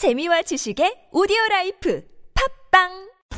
재미와 지식의 오디오 life 팟빵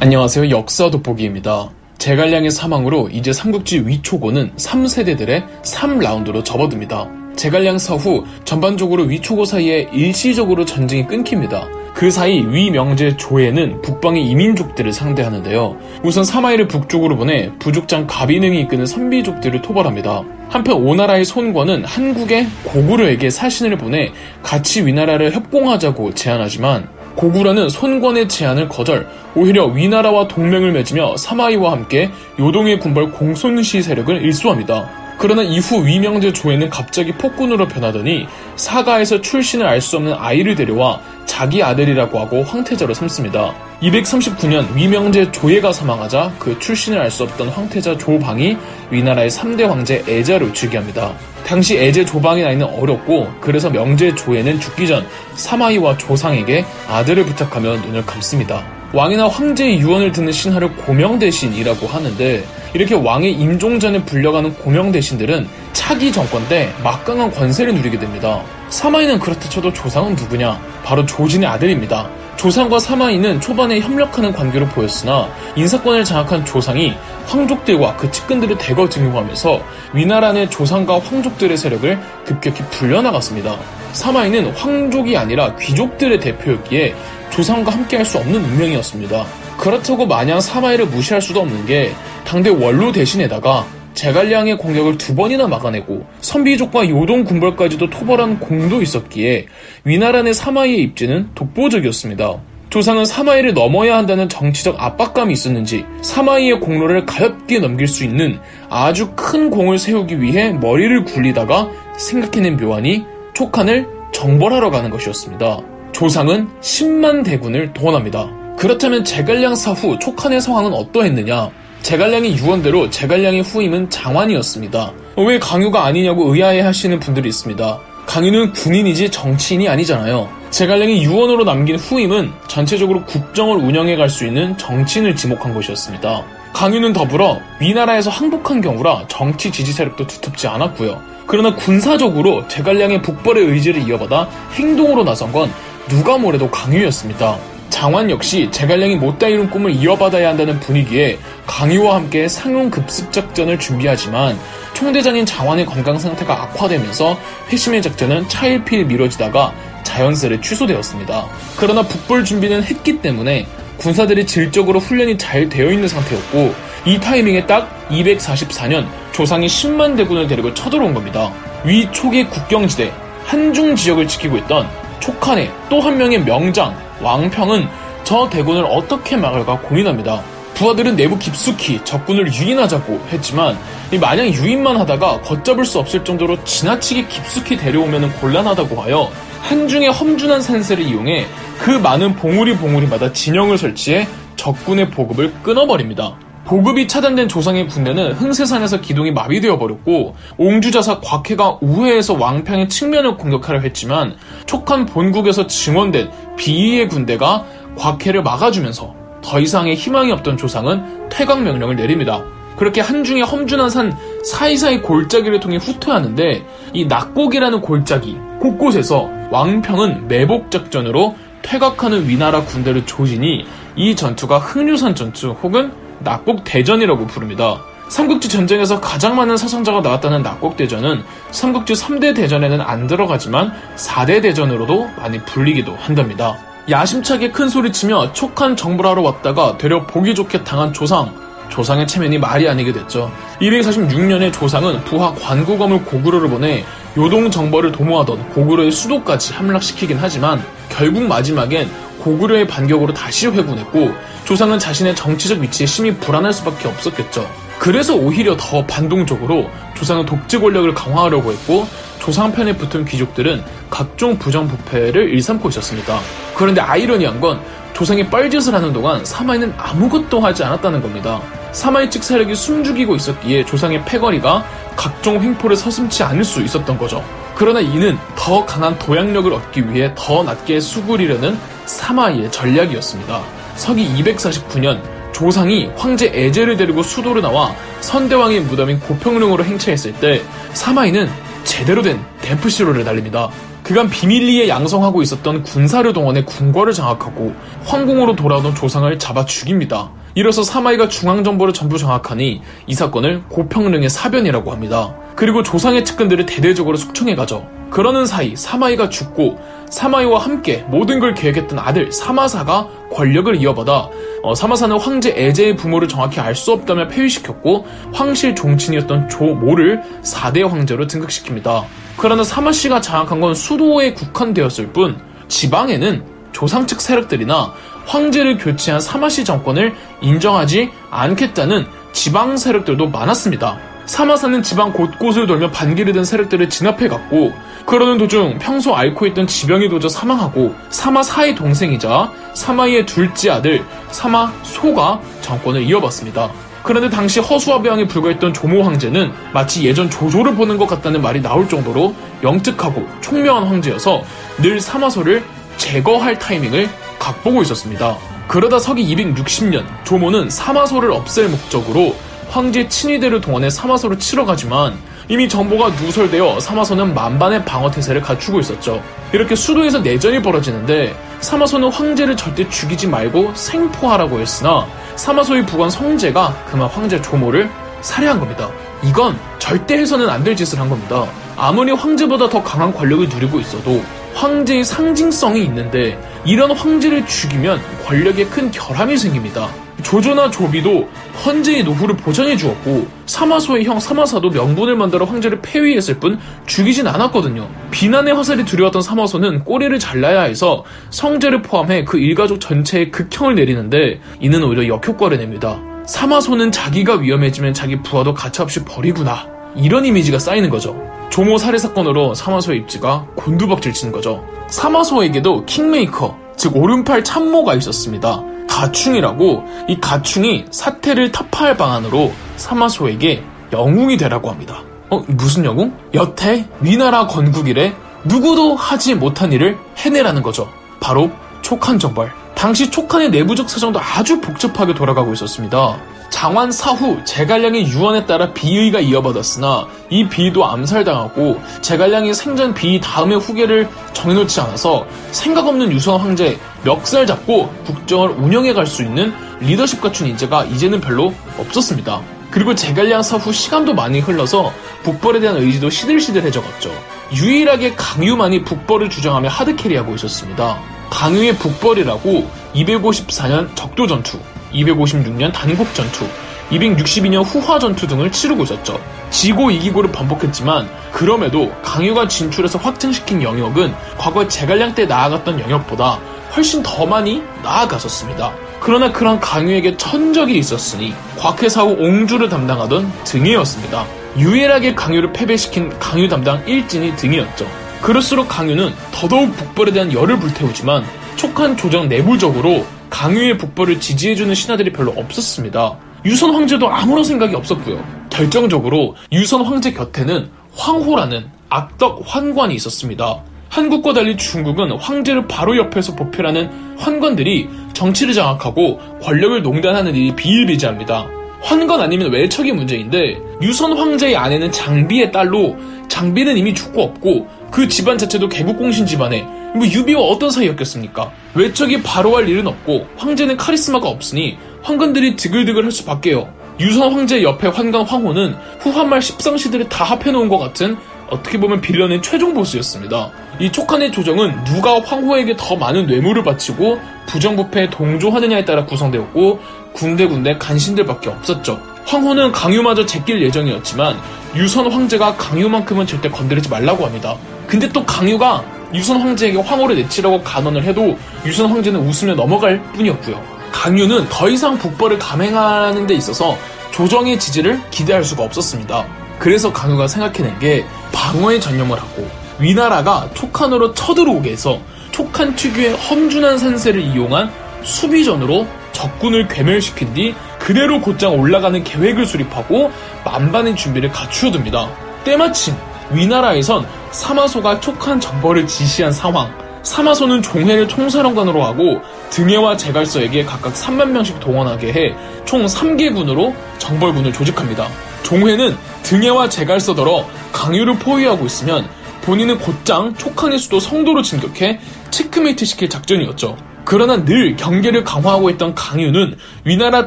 안녕하세요. 역사 돋보기입니다. 제갈량의 사망으로 이제 삼국지 위촉오는 3세대들의 3라운드로 접어듭니다. 제갈량 사후 전반적으로 위촉오 사이에 일시적으로 전쟁이 끊깁니다. 그 사이 위명제 조예는 북방의 이민족들을 상대하는데요. 우선 사마의를 북쪽으로 보내 부족장 가비능이 이끄는 선비족들을 토벌합니다. 한편 오나라의 손권은 한국의 고구려에게 사신을 보내 같이 위나라를 협공하자고 제안하지만 고구려는 손권의 제안을 거절, 오히려 위나라와 동맹을 맺으며 사마이와 함께 요동의 군벌 공손시 세력을 일소합니다. 그러나 이후 위명제 조에는 갑자기 폭군으로 변하더니 사가에서 출신을 알 수 없는 아이를 데려와 자기 아들이라고 하고 황태자로 삼습니다. 239년 위명제 조예가 사망하자 그 출신을 알 수 없던 황태자 조방이 위나라의 3대 황제 애자를 즉위합니다. 당시 애제 조방의 나이는 어렸고 그래서 명제 조예는 죽기 전 사마이와 조상에게 아들을 부탁하며 눈을 감습니다. 왕이나 황제의 유언을 듣는 신하를 고명대신이라고 하는데 이렇게 왕의 임종 전에 불려가는 고명대신들은 차기 정권 때 막강한 권세를 누리게 됩니다. 사마이는 그렇다 쳐도 조상은 누구냐? 바로 조진의 아들입니다. 조상과 사마이는 초반에 협력하는 관계로 보였으나 인사권을 장악한 조상이 황족들과 그 측근들을 대거 증용하면서 위나라 내 조상과 황족들의 세력을 급격히 불려나갔습니다. 사마이는 황족이 아니라 귀족들의 대표였기에 조상과 함께할 수 없는 운명이었습니다. 그렇다고 마냥 사마이를 무시할 수도 없는 게 당대 원로 대신에다가 제갈량의 공격을 두 번이나 막아내고 선비족과 요동 군벌까지도 토벌한 공도 있었기에 위나라 내 사마이의 입지는 독보적이었습니다. 조상은 사마이를 넘어야 한다는 정치적 압박감이 있었는지 사마이의 공로를 가볍게 넘길 수 있는 아주 큰 공을 세우기 위해 머리를 굴리다가 생각해낸 묘안이 촉한을 정벌하러 가는 것이었습니다. 조상은 10만 대군을 동원합니다. 그렇다면 제갈량 사후 촉한의 상황은 어떠했느냐? 제갈량의 유언대로 제갈량의 후임은 장환이었습니다. 왜 강유가 아니냐고 의아해 하시는 분들이 있습니다. 강유는 군인이지 정치인이 아니잖아요. 제갈량이 유언으로 남긴 후임은 전체적으로 국정을 운영해 갈 수 있는 정치인을 지목한 것이었습니다. 강유는 더불어 위나라에서 항복한 경우라 정치 지지 세력도 두텁지 않았고요. 그러나 군사적으로 제갈량의 북벌의 의지를 이어받아 행동으로 나선 건 누가 뭐래도 강유였습니다. 장환 역시 제갈량이 못다 이룬 꿈을 이어받아야 한다는 분위기에 강유와 함께 상용 급습 작전을 준비하지만 총대장인 장환의 건강 상태가 악화되면서 회심의 작전은 차일피일 미뤄지다가 자연스레 취소되었습니다. 그러나 북벌 준비는 했기 때문에 군사들이 질적으로 훈련이 잘 되어 있는 상태였고 이 타이밍에 딱 244년 조상이 10만 대군을 데리고 쳐들어온 겁니다. 위 초기 국경지대 한중 지역을 지키고 있던 촉한의 또 한 명의 명장 왕평은 저 대군을 어떻게 막을까 고민합니다. 부하들은 내부 깊숙이 적군을 유인하자고 했지만 마냥 유인만 하다가 걷잡을 수 없을 정도로 지나치게 깊숙이 데려오면 곤란하다고 하여 한중의 험준한 산세를 이용해 그 많은 봉우리 봉우리마다 진영을 설치해 적군의 보급을 끊어버립니다. 보급이 차단된 조상의 군대는 흥세산에서 기동이 마비되어 버렸고 옹주자사 곽해가 우회에서 왕평의 측면을 공격하려 했지만 촉한 본국에서 증원된 비위의 군대가 곽해를 막아주면서 더 이상의 희망이 없던 조상은 퇴각 명령을 내립니다. 그렇게 한중의 험준한 산 사이사이 골짜기를 통해 후퇴하는데 이 낙곡이라는 골짜기 곳곳에서 왕평은 매복 작전으로 퇴각하는 위나라 군대를 조지니 이 전투가 흥류산 전투 혹은 낙곡 대전이라고 부릅니다. 삼국지 전쟁에서 가장 많은 사상자가 나왔다는 낙곡 대전은 삼국지 3대 대전에는 안 들어가지만 4대 대전으로도 많이 불리기도 한답니다. 야심차게 큰 소리치며 촉한 정부를 하러 왔다가 되려 보기 좋게 당한 조상. 조상의 체면이 말이 아니게 됐죠. 246년에 조상은 부하 관구검을 고구려를 보내 요동 정벌을 도모하던 고구려의 수도까지 함락시키긴 하지만 결국 마지막엔 고구려의 반격으로 다시 회군했고 조상은 자신의 정치적 위치에 심히 불안할 수밖에 없었겠죠. 그래서 오히려 더 반동적으로 조상은 독재 권력을 강화하려고 했고 조상 편에 붙은 귀족들은 각종 부정부패를 일삼고 있었습니다. 그런데 아이러니한 건 조상이 뻘짓을 하는 동안 사마이는 아무것도 하지 않았다는 겁니다. 사마이 측 세력이 숨죽이고 있었기에 조상의 패거리가 각종 횡포를 서슴지 않을 수 있었던 거죠. 그러나 이는 더 강한 도약력을 얻기 위해 더 낮게 수구리려는 사마이의 전략이었습니다. 서기 249년 조상이 황제 에제를 데리고 수도로 나와 선대왕의 무덤인 고평릉으로 행차했을 때 사마이는 제대로 된 댐프시로를 날립니다. 그간 비밀리에 양성하고 있었던 군사를 동원해 궁궐을 장악하고 황궁으로 돌아오던 조상을 잡아 죽입니다. 이로써 사마이가 중앙정보를 전부 장악하니 이 사건을 고평릉의 사변이라고 합니다. 그리고 조상의 측근들을 대대적으로 숙청해가죠. 그러는 사이 사마이가 죽고 사마이와 함께 모든 걸 계획했던 아들 사마사가 권력을 이어받아 어, 사마사는 황제 에제의 부모를 정확히 알 수 없다며 폐위시켰고 황실 종친이었던 조모를 4대 황제로 등극시킵니다. 그러나 사마씨가 장악한 건 수도에 국한되었을 뿐 지방에는 조상 측 세력들이나 황제를 교체한 사마씨 정권을 인정하지 않겠다는 지방 세력들도 많았습니다. 사마사는 지방 곳곳을 돌며 반기를 든 세력들을 진압해갔고 그러는 도중 평소 앓고 있던 지병이 도져 사망하고 사마사의 동생이자 사마이의 둘째 아들 사마소가 정권을 이어봤습니다. 그런데 당시 허수아비왕에 불과했던 조모 황제는 마치 예전 조조를 보는 것 같다는 말이 나올 정도로 영특하고 총명한 황제여서 늘 사마소를 제거할 타이밍을 각보고 있었습니다. 그러다 서기 260년 조모는 사마소를 없앨 목적으로 황제 친위대를 동원해 사마소를 치러 가지만 이미 정보가 누설되어 사마소는 만반의 방어태세를 갖추고 있었죠. 이렇게 수도에서 내전이 벌어지는데 사마소는 황제를 절대 죽이지 말고 생포하라고 했으나 사마소의 부관 성제가 그만 황제 조모를 살해한 겁니다. 이건 절대 해서는 안 될 짓을 한 겁니다. 아무리 황제보다 더 강한 권력을 누리고 있어도 황제의 상징성이 있는데 이런 황제를 죽이면 권력에 큰 결함이 생깁니다. 조조나 조비도 헌제의 노후를 보장해 주었고 사마소의 형 사마사도 명분을 만들어 황제를 폐위했을 뿐 죽이진 않았거든요. 비난의 화살이 두려웠던 사마소는 꼬리를 잘라야 해서 성제를 포함해 그 일가족 전체에 극형을 내리는데 이는 오히려 역효과를 냅니다. 사마소는 자기가 위험해지면 자기 부하도 가차없이 버리구나. 이런 이미지가 쌓이는 거죠. 조모 살해 사건으로 사마소의 입지가 곤두박질 치는 거죠. 사마소에게도 킹메이커, 즉 오른팔 참모가 있었습니다. 가충이라고 이 가충이 사태를 타파할 방안으로 사마소에게 영웅이 되라고 합니다. 어, 무슨 영웅? 여태 위나라 건국 이래 누구도 하지 못한 일을 해내라는 거죠. 바로 촉한 정벌. 당시 촉한의 내부적 사정도 아주 복잡하게 돌아가고 있었습니다. 장환 사후 제갈량의 유언에 따라 비의가 이어받았으나 이 비의도 암살당하고 제갈량이 생전 비의 다음의 후계를 정해놓지 않아서 생각 없는 유성 황제 멱살 잡고 국정을 운영해 갈 수 있는 리더십 갖춘 인재가 이제는 별로 없었습니다. 그리고 제갈량 사후 시간도 많이 흘러서 북벌에 대한 의지도 시들시들해져갔죠. 유일하게 강유만이 북벌을 주장하며 하드캐리하고 있었습니다. 강유의 북벌이라고 254년 적도 전투, 256년 단국 전투, 262년 후화 전투 등을 치르고 있었죠. 지고 이기고를 반복했지만 그럼에도 강유가 진출해서 확증시킨 영역은 과거 제갈량 때 나아갔던 영역보다 훨씬 더 많이 나아갔었습니다. 그러나 그런 강유에게 천적이 있었으니 곽해사후 옹주를 담당하던 등이었습니다. 유일하게 강유를 패배시킨 강유 담당 일진이 등이었죠. 그럴수록 강유는 더더욱 북벌에 대한 열을 불태우지만 촉한 조정 내부적으로 강유의 북벌을 지지해주는 신하들이 별로 없었습니다. 유선 황제도 아무런 생각이 없었고요. 결정적으로 유선 황제 곁에는 황호라는 악덕 환관이 있었습니다. 한국과 달리 중국은 황제를 바로 옆에서 보필하는 환관들이 정치를 장악하고 권력을 농단하는 일이 비일비재합니다. 환관 아니면 외척이 문제인데 유선 황제의 아내는 장비의 딸로 장비는 이미 죽고 없고 그 집안 자체도 개국공신 집안에 뭐 유비와 어떤 사이였겠습니까? 외척이 바로 할 일은 없고 황제는 카리스마가 없으니 황관들이 드글드글 할 수밖에요. 유선 황제 옆에 환관 황호는 후한말 십상시들을 다 합해놓은 것 같은 어떻게 보면 빌런의 최종 보스였습니다. 이 촉한의 조정은 누가 황호에게 더 많은 뇌물을 바치고 부정부패에 동조하느냐에 따라 구성되었고 군데군데 간신들밖에 없었죠. 황호는 강유마저 제낄 예정이었지만 유선 황제가 강유만큼은 절대 건드리지 말라고 합니다. 근데 또 강유가 유선 황제에게 황호를 내치라고 간언을 해도 유선 황제는 웃으며 넘어갈 뿐이었고요. 강유는 더 이상 북벌을 감행하는 데 있어서 조정의 지지를 기대할 수가 없었습니다. 그래서 강유가 생각해낸 게 방어에 전념을 하고 위나라가 촉한으로 쳐들어오게 해서 촉한 특유의 험준한 산세를 이용한 수비전으로 적군을 괴멸시킨 뒤 그대로 곧장 올라가는 계획을 수립하고 만반의 준비를 갖추어둡니다. 때마침 위나라에선 사마소가 촉한 정벌을 지시한 상황. 사마소는 종해를 총사령관으로 하고 등해와 제갈서에게 각각 3만 명씩 동원하게 해 총 3개 군으로 정벌군을 조직합니다. 종회는 등해와 제갈서더러 강유를 포위하고 있으면 본인은 곧장 촉항의 수도 성도로 진격해 체크메이트 시킬 작전이었죠. 그러나 늘 경계를 강화하고 있던 강유는 위나라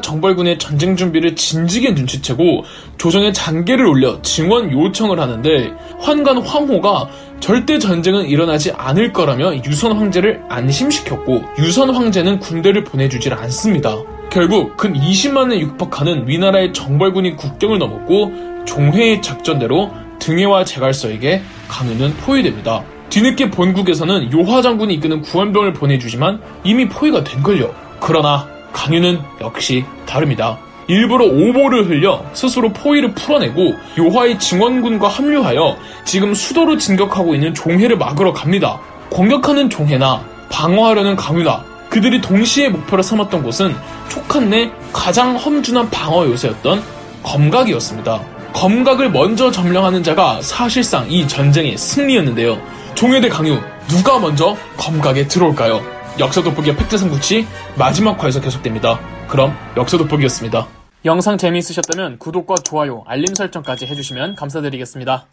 정벌군의 전쟁 준비를 진지게 눈치채고 조정에 잔계를 올려 증원 요청을 하는데 환관 황호가 절대 전쟁은 일어나지 않을 거라며 유선 황제를 안심시켰고 유선 황제는 군대를 보내주질 않습니다. 결국 근 20만에 육박하는 위나라의 정벌군이 국경을 넘었고 종회의 작전대로 등해와 제갈서에게 강유는 포위됩니다. 뒤늦게 본국에서는 요화 장군이 이끄는 구원병을 보내주지만 이미 포위가 된걸요. 그러나 강유는 역시 다릅니다. 일부러 오보를 흘려 스스로 포위를 풀어내고 요화의 증원군과 합류하여 지금 수도로 진격하고 있는 종해를 막으러 갑니다. 공격하는 종해나 방어하려는 강유나 그들이 동시에 목표로 삼았던 곳은 촉한 내 가장 험준한 방어 요새였던 검각이었습니다. 검각을 먼저 점령하는 자가 사실상 이 전쟁의 승리였는데요. 종해대 강유 누가 먼저 검각에 들어올까요? 역사 돋보기의 팩트 삼국지 마지막 화에서 계속됩니다. 그럼 역사 돋보기였습니다. 영상 재미있으셨다면 구독과 좋아요, 알림 설정까지 해주시면 감사드리겠습니다.